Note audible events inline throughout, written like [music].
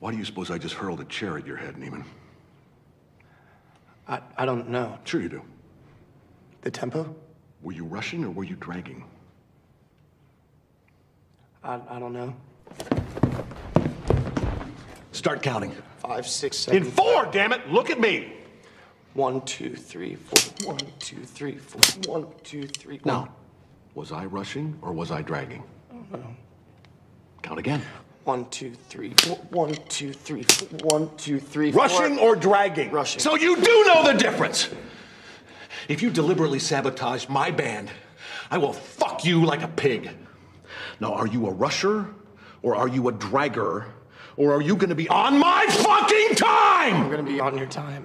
Why do you suppose I just hurled a chair at your head, Neiman? I, I don't know. Sure you do. The tempo? Were you rushing or were you dragging? I, I don't know. Start counting. Five, six, seven. In seven. four, damn it! Look at me! One, two, three, four. One, two, three, four. One, two, three. Now, was I rushing or was I dragging? I don't know. Count again. One, two, three, four. One, two, three, four. One, two, three, four. Rushing or dragging? Rushing. So you do know the difference! If you deliberately sabotage my band, I will fuck you like a pig. Now, are you a rusher or are you a dragger? Or are you gonna be on my fucking time? I'm gonna be on your time.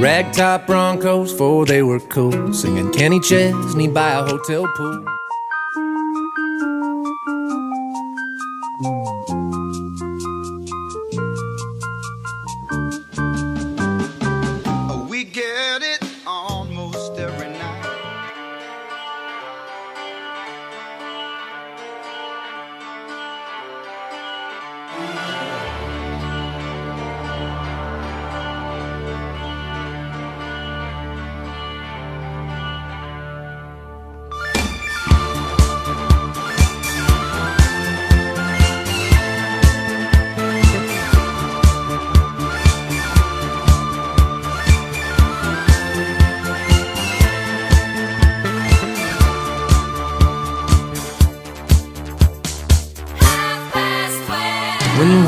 Ragtop Broncos, for they were cool. Singing Kenny Chesney by a hotel pool.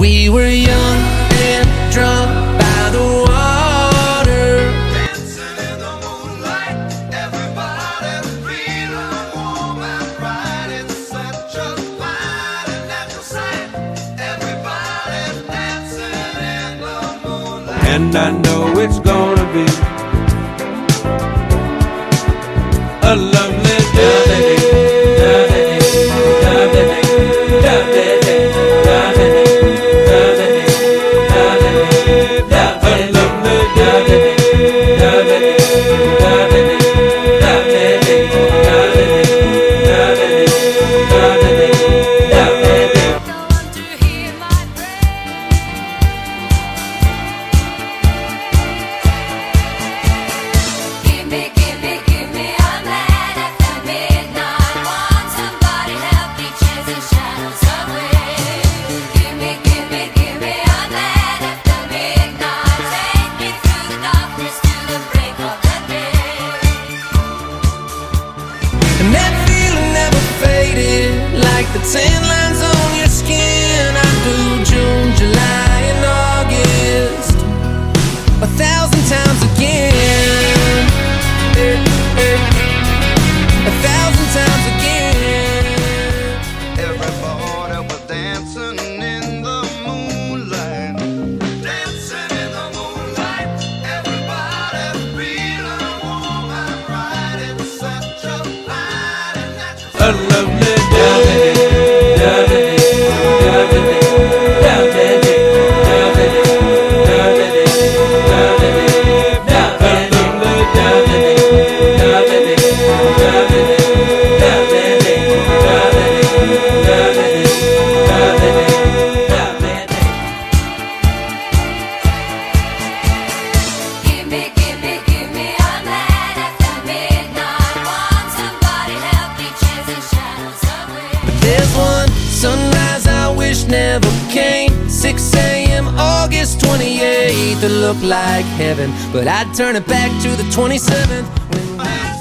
We were young and drunk by the water. Dancing in the moonlight Everybody feeling warm and bright. It's such a fine and natural sight. Everybody dancing in the moonlight. And I know it's gonna be A love To look like heaven, but I'd turn it back to the 27th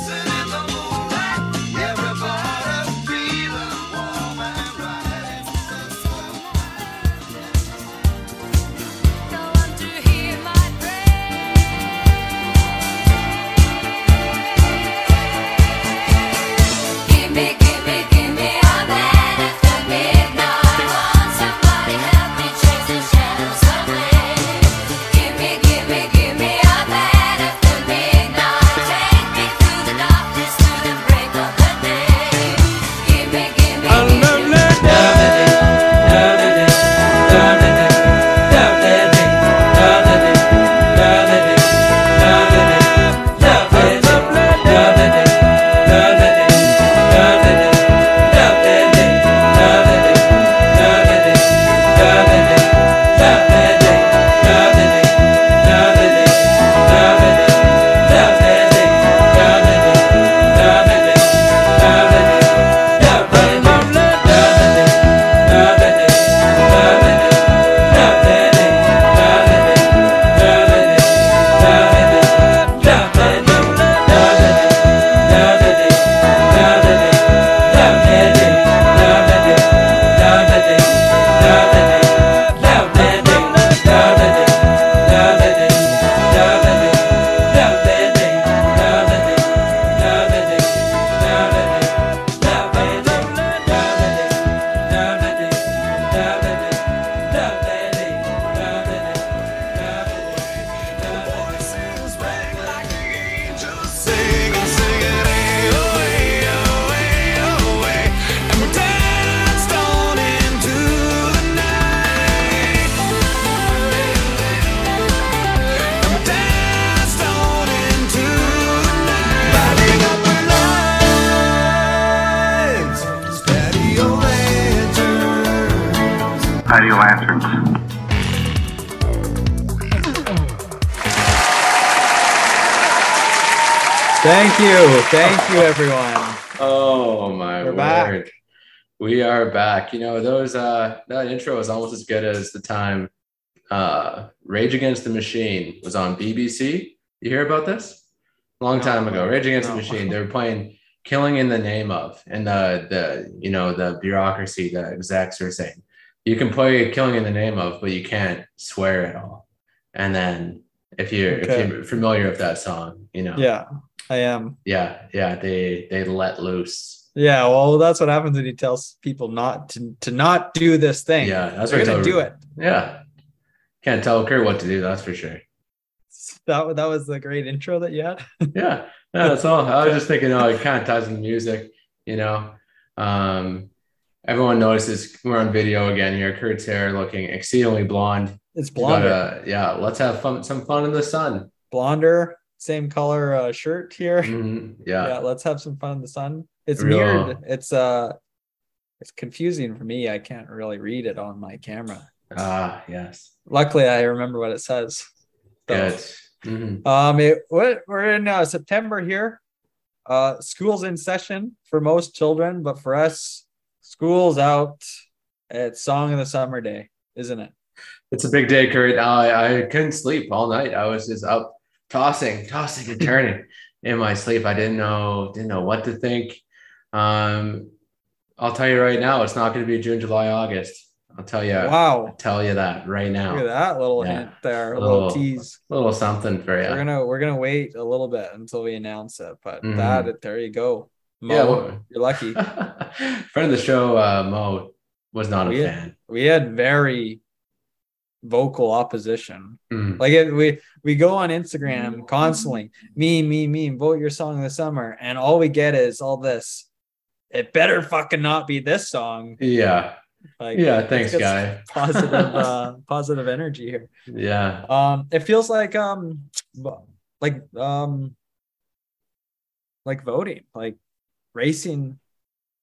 Thank you. Thank you, everyone. Oh my We're word. back. We are back. You know, those uh that intro is almost as good as the time uh Rage Against the Machine was on BBC. You hear about this? Long time ago. Rage Against No. the Machine. They were playing Killing in the Name of, and the the you know the bureaucracy, the execs were saying you can play Killing in the Name of, but you can't swear at all. And then if you're Okay. if you're familiar with that song, you know, Yeah, I am. yeah, yeah, they they let loose. Yeah, well, that's what happens when you tell people not to to not do this thing. Yeah, that's they're what gonna do it. Yeah. Can't tell Kurt what to do, that's for sure. That that was the great intro that you had. [laughs] Yeah. No, that's all. I was just thinking, oh, it kind of ties into music, you know. Um everyone notices we're on video again here. Kurt's hair looking exceedingly blonde. It's uh, yeah, let's have fun some fun in the sun. blonder, same color uh, shirt here. [laughs] Mhm. Yeah. Yeah. let's have some fun in the sun. It's Real- mirrored. It's uh, it's confusing for me. I can't really read it on my camera. Ah, yes. Luckily, I remember what it says. So, Good. Mhm. Um, it, what we're in uh, September here. Uh, school's in session for most children, but for us, school's out. It's Song of the Summer Day, isn't it? It's a big day, Kurt. I, I couldn't sleep all night. I was just up tossing, tossing and turning in my sleep. I didn't know, didn't know what to think. Um, I'll tell you right now, it's not going to be June, July, August. I'll tell you, Wow, tell you that right now. look at that little Yeah. hint there, a A little, little- tease. little something for you. We're gonna we're gonna wait a little bit until we announce it, but Mhm. that there you go. Mo, Yeah, well- you're lucky. [laughs] Friend of the show, uh, Mo, was not a We- fan. We had very vocal opposition. Mm. Like it, we we go on Instagram constantly, me, me, me, vote your song of the summer, and all we get is all this. It better fucking not be this song. Yeah. Like Yeah. Thanks, guy. [laughs] Positive, [laughs] uh, positive energy here. Yeah. Um, it feels like um, like um, like voting, like racing,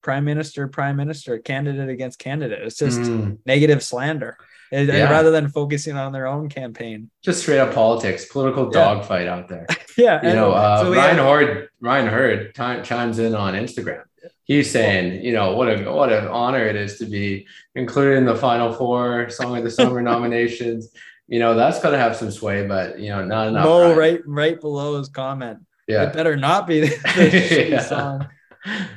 prime minister, prime minister, candidate against candidate. It's just Mm. negative slander, and, and Yeah. rather than focusing on their own campaign. Just straight up politics, political Yeah. dogfight out there. [laughs] Yeah, you know, uh, so Ryan had- Hurd, Ryan Hurd time, chimes in on Instagram. He's saying, you know, what a what an honor it is to be included in the final four Song of the Summer [laughs] nominations. You know, that's gonna have some sway, but you know, not enough. Mo Ryan. right right below his comment. It Yeah. better not be the [laughs] shitty Yeah. song.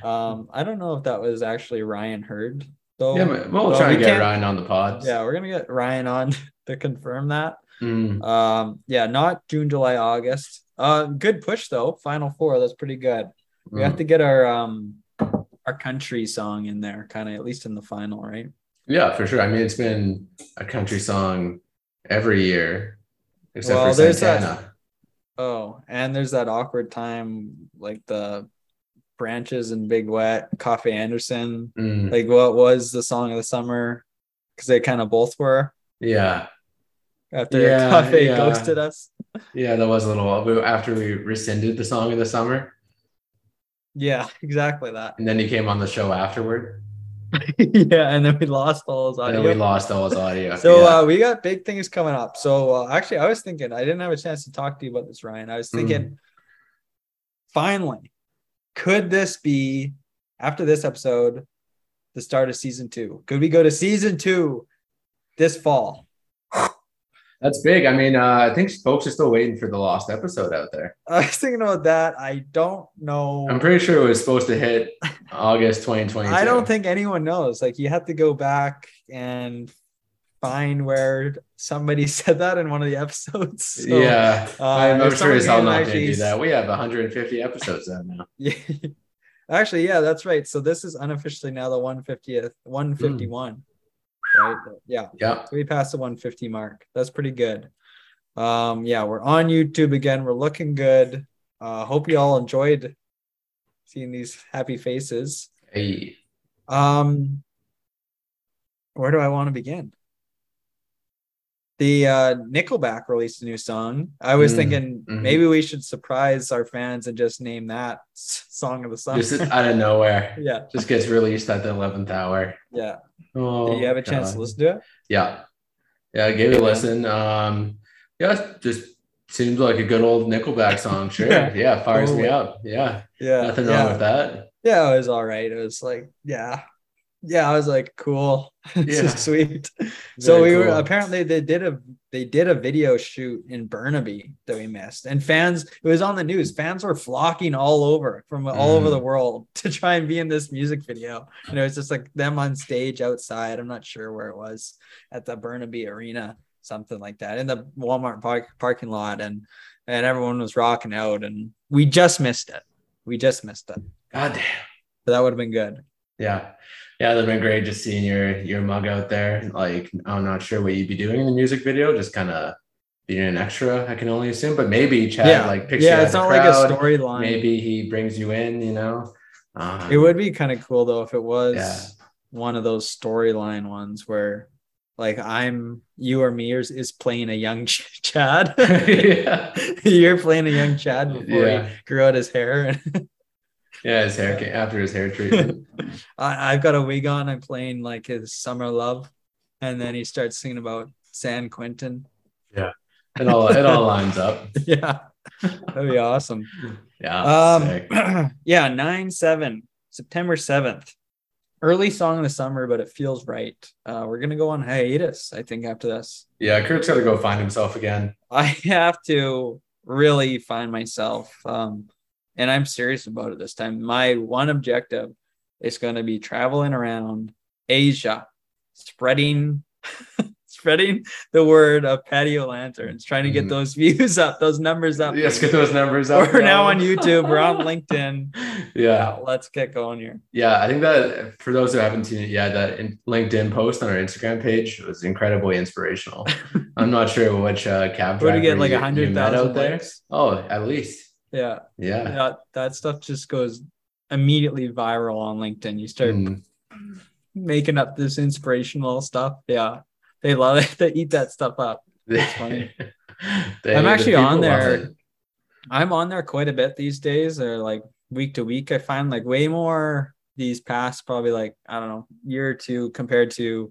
Um, I don't know if that was actually Ryan Hurd though. Yeah, we'll Well, try we and get Ryan on the pods. Yeah, we're gonna get Ryan on [laughs] to confirm that. Mm. Um, yeah, not June, July, August. Uh, good push though. Final four. That's pretty good. We have Mm. to get our um our country song in there, kind of at least in the final, right? Yeah, for sure. I mean, it's been a country song every year, except Well, for Santana. that- Oh, and there's that awkward time, like the branches and Big Wet, Coffey Anderson. Mm. Like, what was the song of the summer? Because they kind of both were yeah, after Yeah, Coffey yeah. ghosted us. yeah, that was a little while. after we rescinded the song of the summer, Yeah, exactly that. and then he came on the show afterward, [laughs] yeah, and then we lost all his and audio. then we lost all his audio. [laughs] So yeah. uh, we got big things coming up. So uh, actually, I was thinking I didn't have a chance to talk to you about this, Ryan. I was Mm. thinking, finally, could this be after this episode, the start of season two? Could we go to season two this fall? [sighs] that's big. I mean, uh, I think folks are still waiting for the lost episode out there. [laughs] I was thinking about that. I don't know. I'm pretty sure it was supposed to hit [laughs] August 2022. I don't think anyone knows. Like you have to go back and find where somebody [laughs] said that in one of the episodes. So, yeah, uh, I'm, sure as hell not going to do that. We have 150 episodes out now. [laughs] Yeah. Actually, yeah, that's right. So this is unofficially now the 150th, 151. Right? Yeah. Yeah. So we passed the 150 mark. That's pretty good. Um, yeah, we're on YouTube again. We're looking good. Uh hope you all enjoyed seeing these happy faces. Hey. Um where do I want to begin? The uh Nickelback released a new song. I was Mm, thinking mhm. maybe we should surprise our fans and just name that song of the summer. Just out of nowhere. [laughs] yeah, Just gets released at the eleventh hour. yeah. Oh, Did you have a chance God. to listen to it? Yeah. Yeah, I gave it a listen. Um, yeah, just seems like a good old Nickelback song. [laughs] Sure. Yeah. Yeah, fires me up. Yeah. Yeah, Nothing yeah. wrong with that. Yeah, it was all right. It was like, yeah, yeah. I was like, cool, [laughs] this Yeah. is sweet. so Very we were apparently they did a they did a video shoot in Burnaby that we missed, and fans. It was on the news. Fans were flocking all over from all over Mm. the world [laughs] to try and be in this music video. And it was just like them on stage outside. I'm not sure where it was at the Burnaby Arena, something like that, in the Walmart park, parking lot, and and everyone was rocking out, and we just missed it. We just missed it. God damn. But that would have been good. Yeah. Yeah, that'd been great just seeing your your mug out there. Like I'm not sure what you'd be doing in the music video, just kind of being an extra, I can only assume. But maybe Chad like picks you yeah, it's not like a storyline. Maybe he brings you in, you know. Um, It would be kind of cool though if it was Yeah. one of those storyline ones where like I'm you or me is, is playing a young Ch- [laughs] Chad. [laughs] yeah. You're playing a young Chad before Yeah. he grew out his hair. [laughs] Yeah, his hair came after his hair treatment. [laughs] I, I've got a wig on. I'm playing like his summer love, and then he starts singing about San Quentin. Yeah, it all it all lines up. [laughs] Yeah, that'd be awesome. Yeah. Um, [clears throat] yeah, nine seven, September seventh. Early song of the summer, but it feels right. Uh, we're gonna go on hiatus, I think, after this. Yeah, Kurt's got to go find himself again. I have to really find myself, um, and I'm serious about it this time. My one objective is going to be traveling around Asia, spreading. [laughs] Spreading the word of patio lanterns, trying to get Mhm. those [laughs] views up, those numbers up. Let's get those numbers up. We're now on YouTube. We're on [laughs] LinkedIn. Yeah. let's get going here. Yeah, I think that for those who haven't seen it, yeah, that in- LinkedIn post on our Instagram page was incredibly inspirational. I'm not sure which uh, cab What do driver you get, like a hundred you out there. likes? Oh, at least. Yeah, Yeah. yeah, that stuff just goes immediately viral on LinkedIn. You start Mm. making up this inspirational stuff. Yeah, they love it. [laughs] They eat that stuff up. It's [laughs] funny. I'm actually people on there. I'm on there quite a bit these days, or like week to week. I find like way more these past probably like I don't know year or two compared to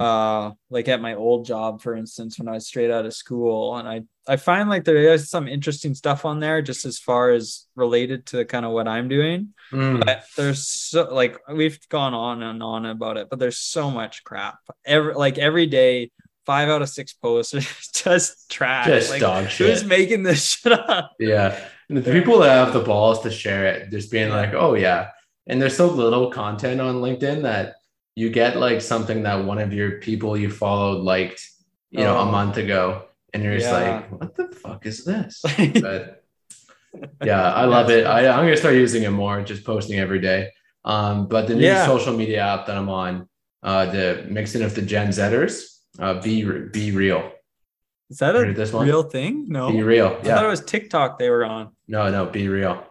uh like at my old job for instance when I was straight out of school and I I find like there is some interesting stuff on there just as far as related to kind of what I'm doing Mm. but there's so like we've gone on and on about it but there's so much crap every like every day five out of six posts are [laughs] just trash Just like dog shit. who's making this [laughs] shit up Yeah. And the people that have the balls to share it, just being like, oh, yeah. And there's so little content on LinkedIn that you get like something that one of your people you followed liked, you know, a Oh. month ago. And you're just like, what the fuck is this? [laughs] But yeah, I love it. I, I'm going to start using it more, just posting every day. Um, but the new Yeah. social media app that I'm on, uh, the mixing of the Gen Zers, uh, be, Be Real. is that a real thing no Be Real. I thought it was TikTok they were on No, no, Be Real.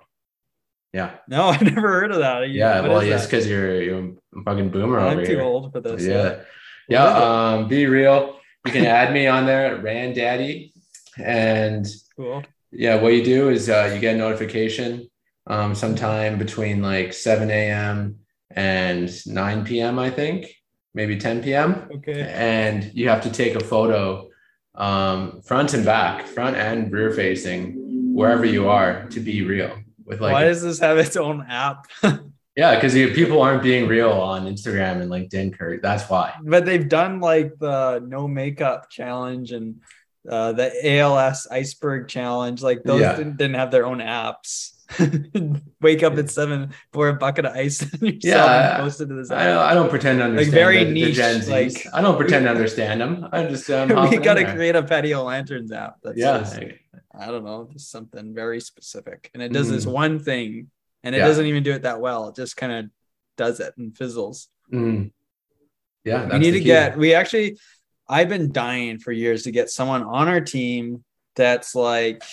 Yeah. no [laughs] I never heard of that Yeah, What well, yes, because you're you're a fucking boomer I'm over too here. old for this Yeah, yeah. Um, be real. You can add me on there, Rand Daddy, and cool yeah, what you do is uh, you get a notification um, sometime between like 7 a.m. and 9 p.m. I think, maybe 10 p.m. okay And you have to take a photo, um, front and back, front and rear facing, wherever you are, to be real. With like why does this have its own app [laughs] Yeah, because people aren't being real on Instagram and LinkedIn, Kurt. That's why. but they've done like the no makeup challenge and uh, the ALS iceberg challenge. Like those Yeah. didn't, didn't have their own apps. [laughs] Wake up at seven for a bucket of ice [laughs] Yeah, and post it to this I don't. I don't pretend to understand very the, the niche, Gen Zs. like- I don't pretend to understand them. I just um, we got to create a patio lanterns app. That's Yeah, I don't know, just something very specific, and it does this Mm. one thing, and it Yeah. doesn't even do it that well. It just kind of does it and fizzles. Mm. yeah. we need to key. get we actually i've been dying for years to get someone on our team that's like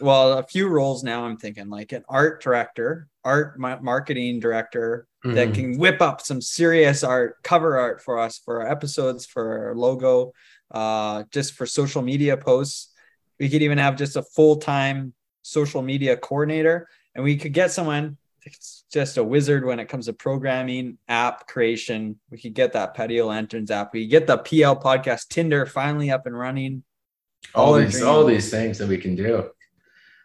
well a few roles now i'm thinking like an art director art marketing director that Mhm. can whip up some serious art cover art for us for our episodes for our logo uh, just for social media posts. We could even have just a full time social media coordinator, and we could get someone that's just a wizard when it comes to programming, app creation. We could get that Patio Lanterns app. We get the PL podcast Tinder finally up and running. all All these all these things that we can do.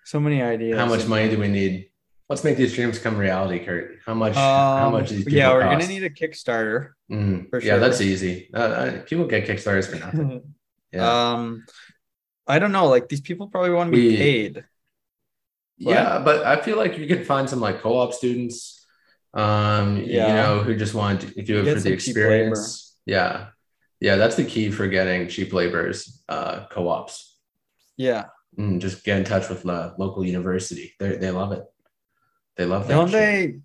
So many ideas. How much money do we need? Let's make these dreams come reality, Kurt. How much? how Um, much? These yeah, we're cost? gonna need a Kickstarter. For Yeah, sure. that's easy. Uh, uh, people get kickstarters for nothing. [laughs] Yeah, Um, I don't know. Like these people probably want to be We- paid. yeah, but I feel like you could find some like co-op students, um, you know, who just want to do it Get for the experience. Yeah, yeah, that's the key for getting cheap laborers, uh, co-ops. Yeah. Mm, just get in touch with the local university. They they love it. They love that. Don't shit. they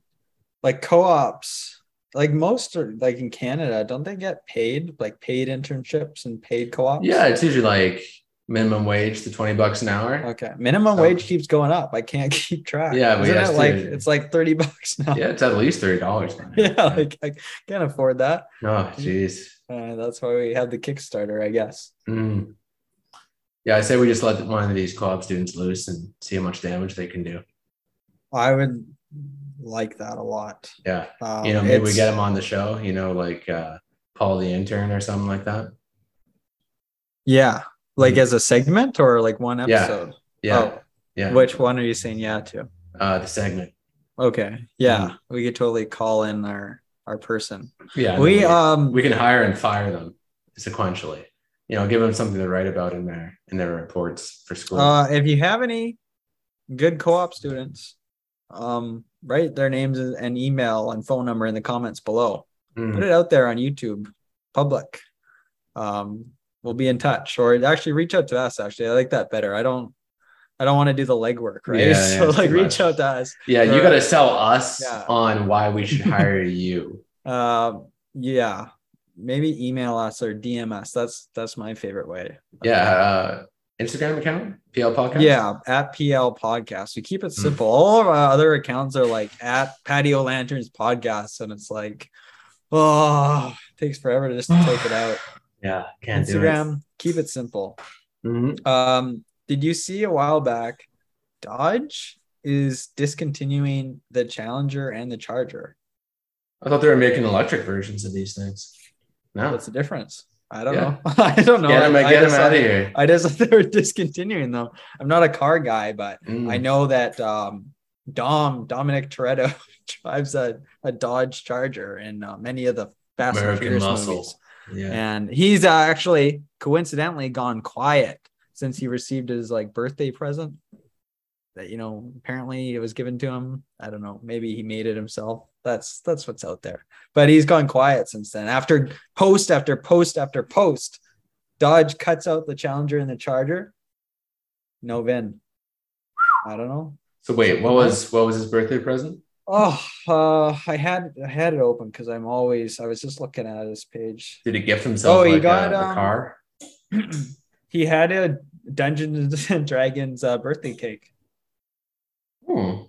like co-ops? Like most are like in Canada, don't they get paid like paid internships and paid co-ops? Yeah, it's usually like minimum wage to 20 bucks an hour. Okay. Minimum So- wage keeps going up. I can't [laughs] keep track. Yeah, Isn't it like it's like 30 [laughs] bucks now? Yeah, it's at least $30. man. [laughs] Yeah, like I can't afford that. Oh, jeez. Uh, that's why we have the Kickstarter, I guess. Mm. Yeah, I say we just let one of these co-op students loose and see how much damage they can do. I would like that a lot. Yeah. Um, You know, maybe we get them on the show, you know, like uh, Paul the intern or something like that. Yeah, like as a segment or like one episode. Yeah. Oh, yeah. which one are you saying yeah to? Uh, the segment. Okay, yeah, Mm-hmm. we could totally call in our our person. Yeah. we we, um we can hire and fire them sequentially. You know, give them something to write about in their in their reports for school. uh if you have any good co-op students, um write their names and email and phone number in the comments below. Mm. Put it out there on YouTube, public. Um, we'll be in touch, or actually reach out to us. Actually, I like that better. I don't. I don't want to do the legwork, right? Yeah, [laughs] so yeah, like reach much. out to us. Yeah, you got to sell us Yeah. on why we should [laughs] hire you. Um, yeah, maybe email us or DM us. That's that's my favorite way. Yeah, uh, Instagram account, PL Podcast. Yeah, at PL Podcast. We keep it Hmm. simple. All of our other accounts are like at Patio Lanterns Podcast, and it's like, oh, it takes forever to just take it out. [sighs] [laughs] yeah, can't do Instagram, keep it simple. Mhm. Um, did you see a while back Dodge is discontinuing the Challenger and the Charger? I thought they were making electric versions of these things. No, What's the difference? I don't Yeah. know. [laughs] I don't know. get them, I, get I them out of here. I just thought [laughs] they were discontinuing them. I'm not a car guy, but Mm. I know that um, Dom Dominic Toretto [laughs] drives a, a Dodge Charger in uh, many of the Fast and American Furious muscle. movies. Yeah, and he's uh, actually coincidentally gone quiet since he received his like birthday present that you know apparently it was given to him. I don't know. Maybe he made it himself. That's that's what's out there. But he's gone quiet since then. After post after post after post dodge cuts out the challenger and the charger. No vin. I don't know. So wait, what was what was his birthday present? Oh uh i had i had it open because i'm always i was just looking at this page Did he gift himself Oh, he like got, a, a um, car? [clears throat] he had a Dungeons and [laughs] Dragons uh, birthday cake. Hmm.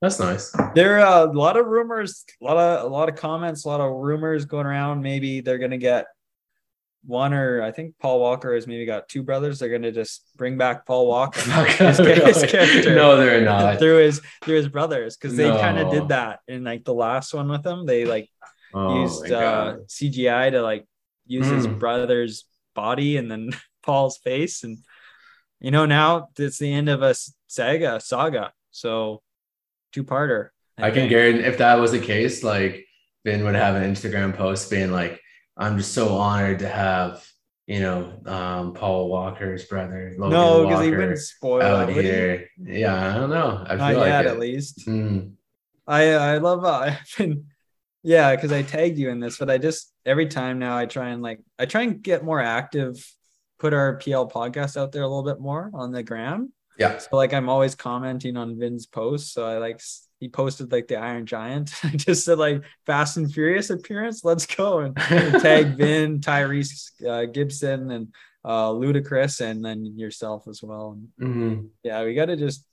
That's nice. There are a lot of rumors, a lot of a lot of comments, a lot of rumors going around. Maybe they're gonna get one or I think Paul Walker has maybe got two brothers. They're gonna just bring back Paul Walker [laughs] his, his character no, they're not. through his through his brothers because they kind of did that in like the last one with him. They like Oh used uh, CGI to like use his Mm. brother's body and then [laughs] Paul's face, and you know now it's the end of a saga saga. So two parter. I can guarantee if that was the case, like Vin would have an Instagram post being like, "I'm just so honored to have you know um, Paul Walker's brother, Logan No, because he wouldn't spoil out would he? here." Yeah, I don't know. I Not feel like yet, it. at least. Mm. I I love uh, [laughs] I've been yeah because I tagged you in this, but I just every time now I try and like I try and get more active, put our PL podcast out there a little bit more on the gram. Yeah. So like I'm always commenting on Vin's posts. So I like he posted like the Iron Giant. [laughs] I just said like Fast and Furious appearance. Let's go and [laughs] tag Vin, Tyrese uh, Gibson, and uh, Ludacris, and then yourself as well. Mhm. yeah, we got to just.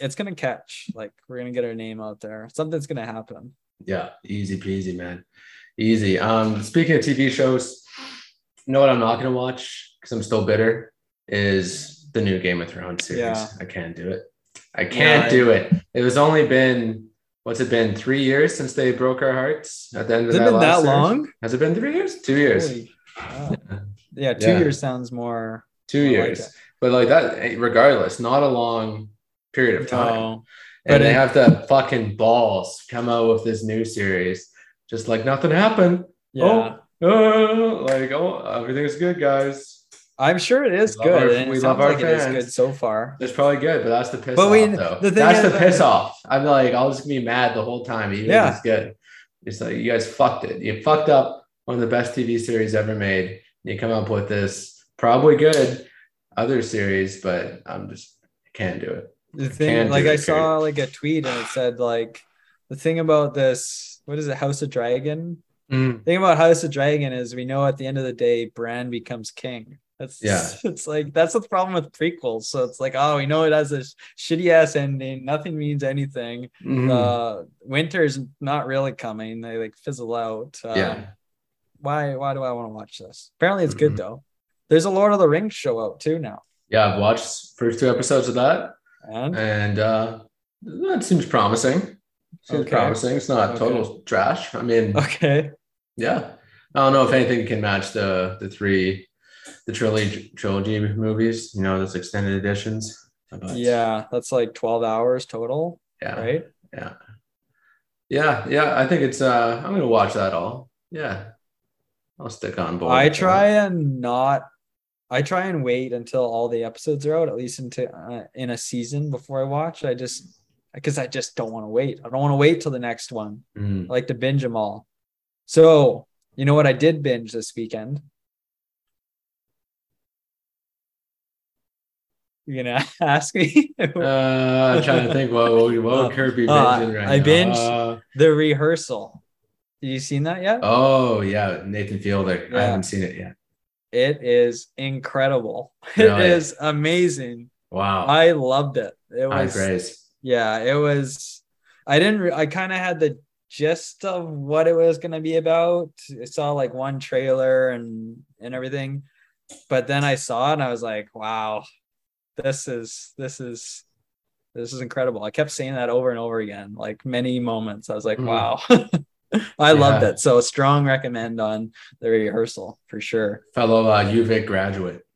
It's gonna catch. Like we're gonna get our name out there. Something's gonna happen. Yeah, easy peasy, man. Easy. Um, speaking of TV shows, You know what I'm not gonna watch because I'm still bitter is the new Game of Thrones series. Yeah. I can't do it. I can't I- do it. It was only been what's it been three years since they broke our hearts at the end of Has it that been last that series? long? Has it been three years? Two years. Holy- wow. Yeah, two Yeah. years sounds more. Two I like years. it. but like that, eh, regardless, not a long period of time. No. and But they it- have the fucking balls come out with this new series, just like nothing happened. Yeah. Oh, oh, like oh, everything's good, guys. I'm sure it is We love good. our- and we love our like it is fans. good so far. It's probably good, but that's the piss But off, we- though. the thing that's is the that- piss off. I'm like, I'll just be mad the whole time, even Yeah. if it's good. It's like you guys fucked it. You fucked up one of the best TV series ever made. You come up with this probably good other series, but I'm just I can't do it. The thing, Can like I it, saw like a tweet and it said like the thing about this, what is it, House of Dragon? Mm. thing about House of Dragon is we know at the end of the day, Bran becomes king. That's Yeah. [laughs] It's like that's the problem with prequels. So it's like, oh, we know it has a shitty ass ending. Nothing means anything. Mhm. Uh, winter's not really coming. They like fizzle out. Um, Yeah. Why? Why do I want to watch this? Apparently, it's good Mhm. though. There's a Lord of the Rings show out too now. yeah, I've watched first two episodes of that, And and uh that seems promising. Seems Okay. promising. It's not Okay. total trash. I mean, okay, yeah. I don't know if anything can match the the three the trilogy trilogy movies, you know, those extended editions. But yeah, that's like 12 hours total, yeah. right? Yeah. Yeah, yeah. I think it's uh I'm gonna watch that all. Yeah. I'll stick on board. I try and not. I try and wait until all the episodes are out, at least into uh, in a season before I watch. I just because I just don't want to wait. I don't want to wait till the next one. Mm. I like to binge them all. So you know what I did binge this weekend? You're gonna [laughs] ask me Uh, I'm trying to think what what, would- what would [laughs] Kurt be Uh, binging right I now? binged- Uh, the rehearsal. Have you seen that yet? oh yeah, Nathan Fielder. I haven't seen it yet. It is incredible. [laughs] It is amazing. Wow. I loved it. It High was praise. yeah, it was. I didn't. Re- I kind of had the gist of what it was going to be about. I saw like one trailer and and everything, but then I saw it and I was like, wow, this is this is this is incredible. I kept saying that over and over again, like many moments. I was like, Mhm. wow. [laughs] I loved Yeah. it. So strong recommend on the rehearsal for sure. Fellow uh, UVic graduate.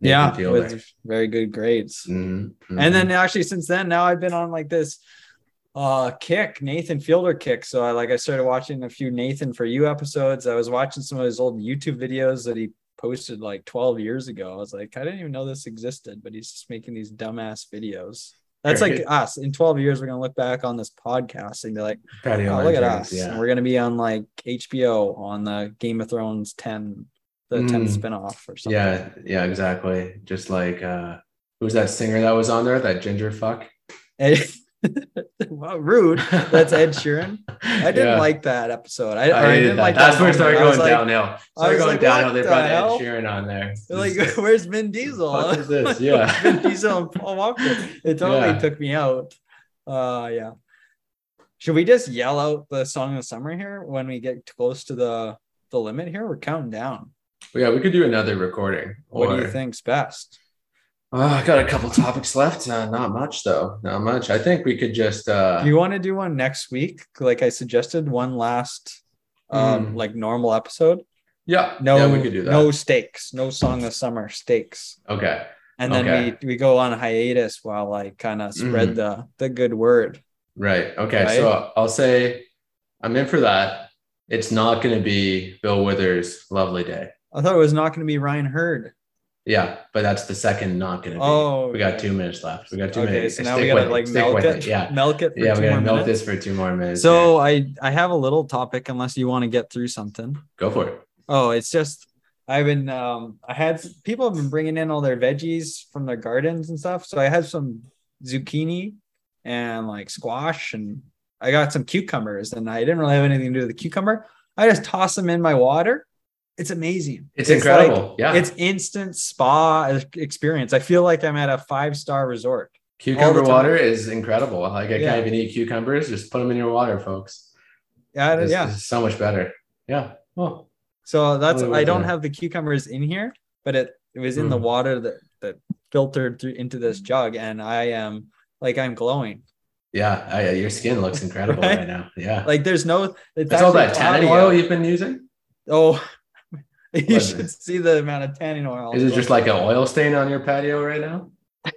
Yeah, with very good grades. Mhm, mhm. And then actually since then, now I've been on like this uh kick, Nathan Fielder kick. So I like I started watching a few Nathan for You episodes. I was watching some of his old YouTube videos that he posted like 12 years ago. I was like, I didn't even know this existed, but he's just making these dumbass videos. That's like us. In 12 years, we're gonna look back on this podcast and be like, oh, look at us. Yeah. And we're gonna be on like HBO on the Game of Thrones 10, the 10 Mm. spinoff or something. yeah, yeah, exactly. Just like uh who's that singer that was on there? That ginger fuck. [laughs] [laughs] Wow, rude. That's Ed Sheeran. I didn't Yeah. like that episode. I, I I didn't like that. like That's that where it started going like- downhill. Started going like, downhill. what They brought hell? Ed Sheeran on there. [laughs] Like, [laughs] where's Vin Diesel? Fuck is this? Yeah. Vin Diesel and Paul Walker. It totally Yeah. took me out. Uh, yeah. Should we just yell out the song of the summer here when we get close to the the limit here? We're counting down. yeah, we could do another recording. What do you think's best? Oh, I got a couple topics left. Uh, not much though. Not much. I think we could just uh Do you want to do one next week? Like I suggested, one last um Mm. like normal episode. yeah, No, yeah, we could do that. no stakes, no song of summer stakes. Okay. And then Okay. we we go on hiatus while I kind of spread Mhm. the the good word. Right. Okay. Right? So I'll say I'm in for that. It's not going to be Bill Withers' "Lovely Day." I thought it was not going to be Ryan Hurd. Yeah, but that's the second not going to be. Oh, we got two minutes left. We got two Okay, minutes. so now Stick we gotta like Stick milk with it. Yeah. milk it. Yeah, we gotta milk minutes. this for two more minutes. So Yeah. I I have a little topic unless you want to get through something. go for it. Oh, it's just I've been um I had people have been bringing in all their veggies from their gardens and stuff. So I had some zucchini and like squash and I got some cucumbers and I didn't really have anything to do with the cucumber. I just toss them in my water. It's amazing. It's, like- incredible. yeah. It's instant spa experience. I feel like I'm at a five star resort. Cucumber water is incredible. Like I Yeah. can't even eat cucumbers. Just put them in your water, folks. Yeah, It's, yeah. it's so much better. Yeah. Oh, So that's I don't the- have the cucumbers in here, but it it was in the Mm. water that that filtered through into this jug, and I am like I'm glowing. Yeah, I, your skin looks incredible Right? [laughs] right now. Yeah. Like there's no it's That's all that tanning oil you've been using? Oh, [laughs] you should see the amount of tanning oil. Is it just like an oil stain on your patio right now?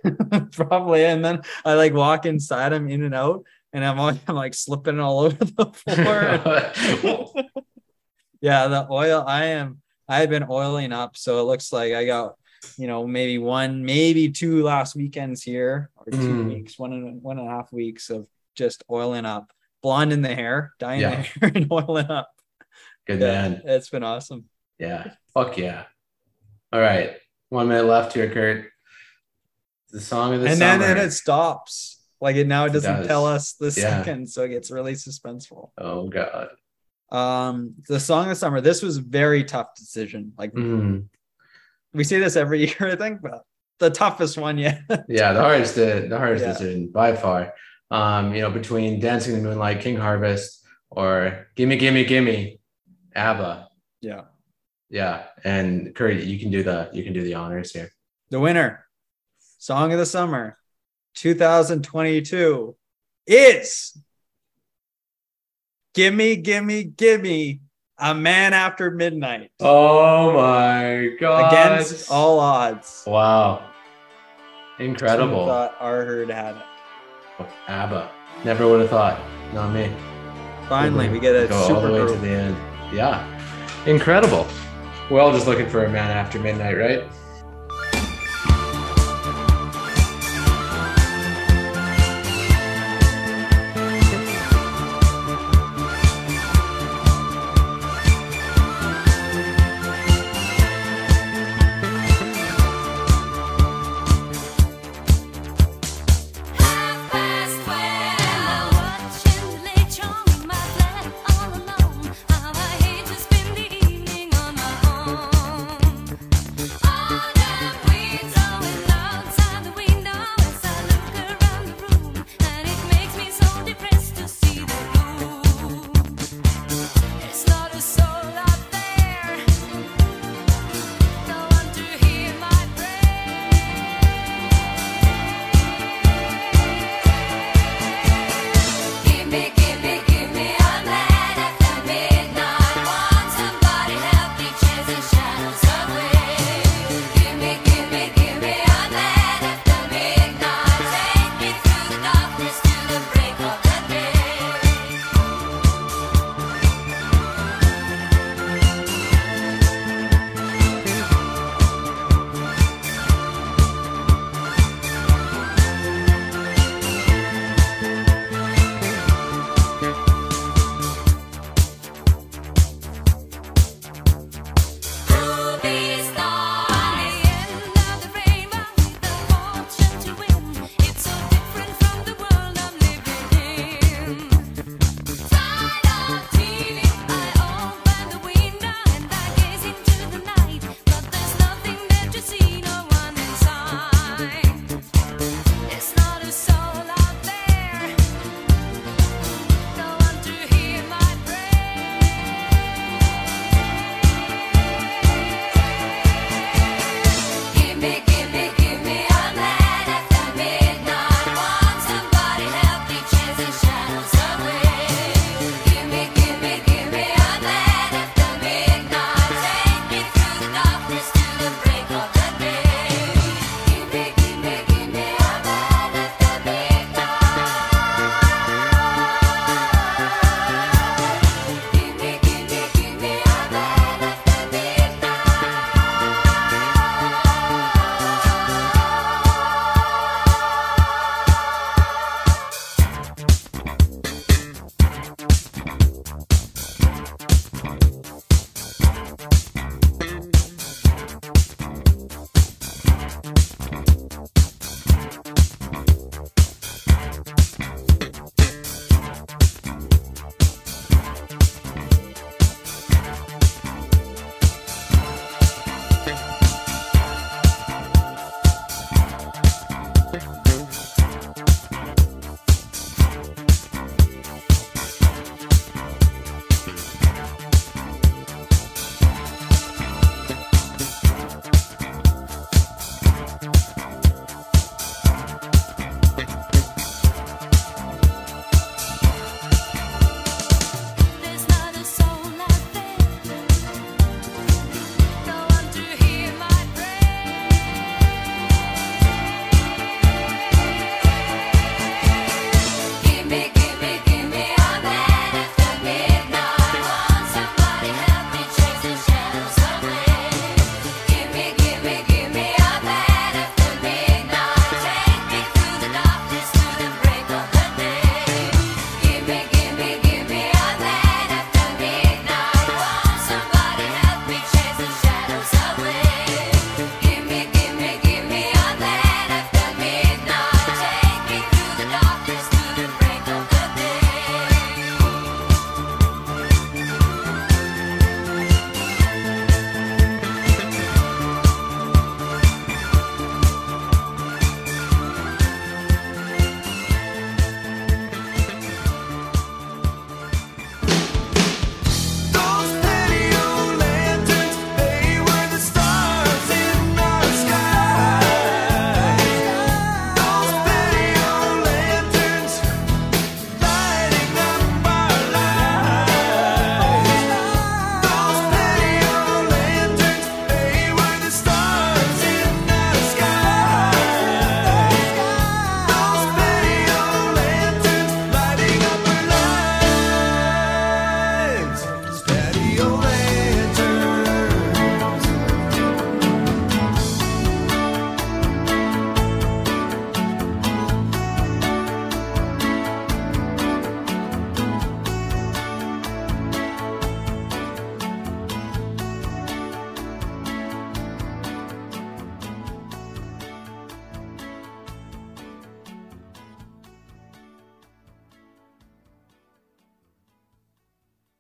[laughs] probably? And then I like walk inside, I'm in and out, and I'm, all, [laughs] I'm like slipping all over the floor. yeah, the oil. I am. I've been oiling up, so it looks like I got, you know, maybe one, maybe two last weekends here, or two Mm. weeks, one and one and a half weeks of just oiling up, blonding the hair, dyeing Yeah. the hair, and oiling up. Good Yeah, man. it's been awesome. Yeah. Fuck yeah. All right. One minute left here, Kurt. The song of the and summer. then, then it stops. Like it now it It doesn't does. tell us the Yeah. second, so it gets really suspenseful. oh god. Um, the song of the summer. This was a very tough decision. Like Mm. we say this every [laughs] year, I think, but the toughest one yet. [laughs] Yeah, the hardest the, the hardest Yeah. decision by far. Um, you know, between Dancing in the Moonlight, King Harvest, or Gimme Gimme Gimme, ABBA. yeah. Yeah. And Kurt, you can do the you can do the honors here. The winner, song of the summer, 2022, is "Gimme, Gimme, Gimme." A man after midnight Oh my god. against all odds. Wow. Who Incredible. thought our herd had it. ABBA. Never would have thought. Not me. Finally, we get a Go all super the way to the end. Yeah. Incredible. We're all just looking for a man after midnight, right?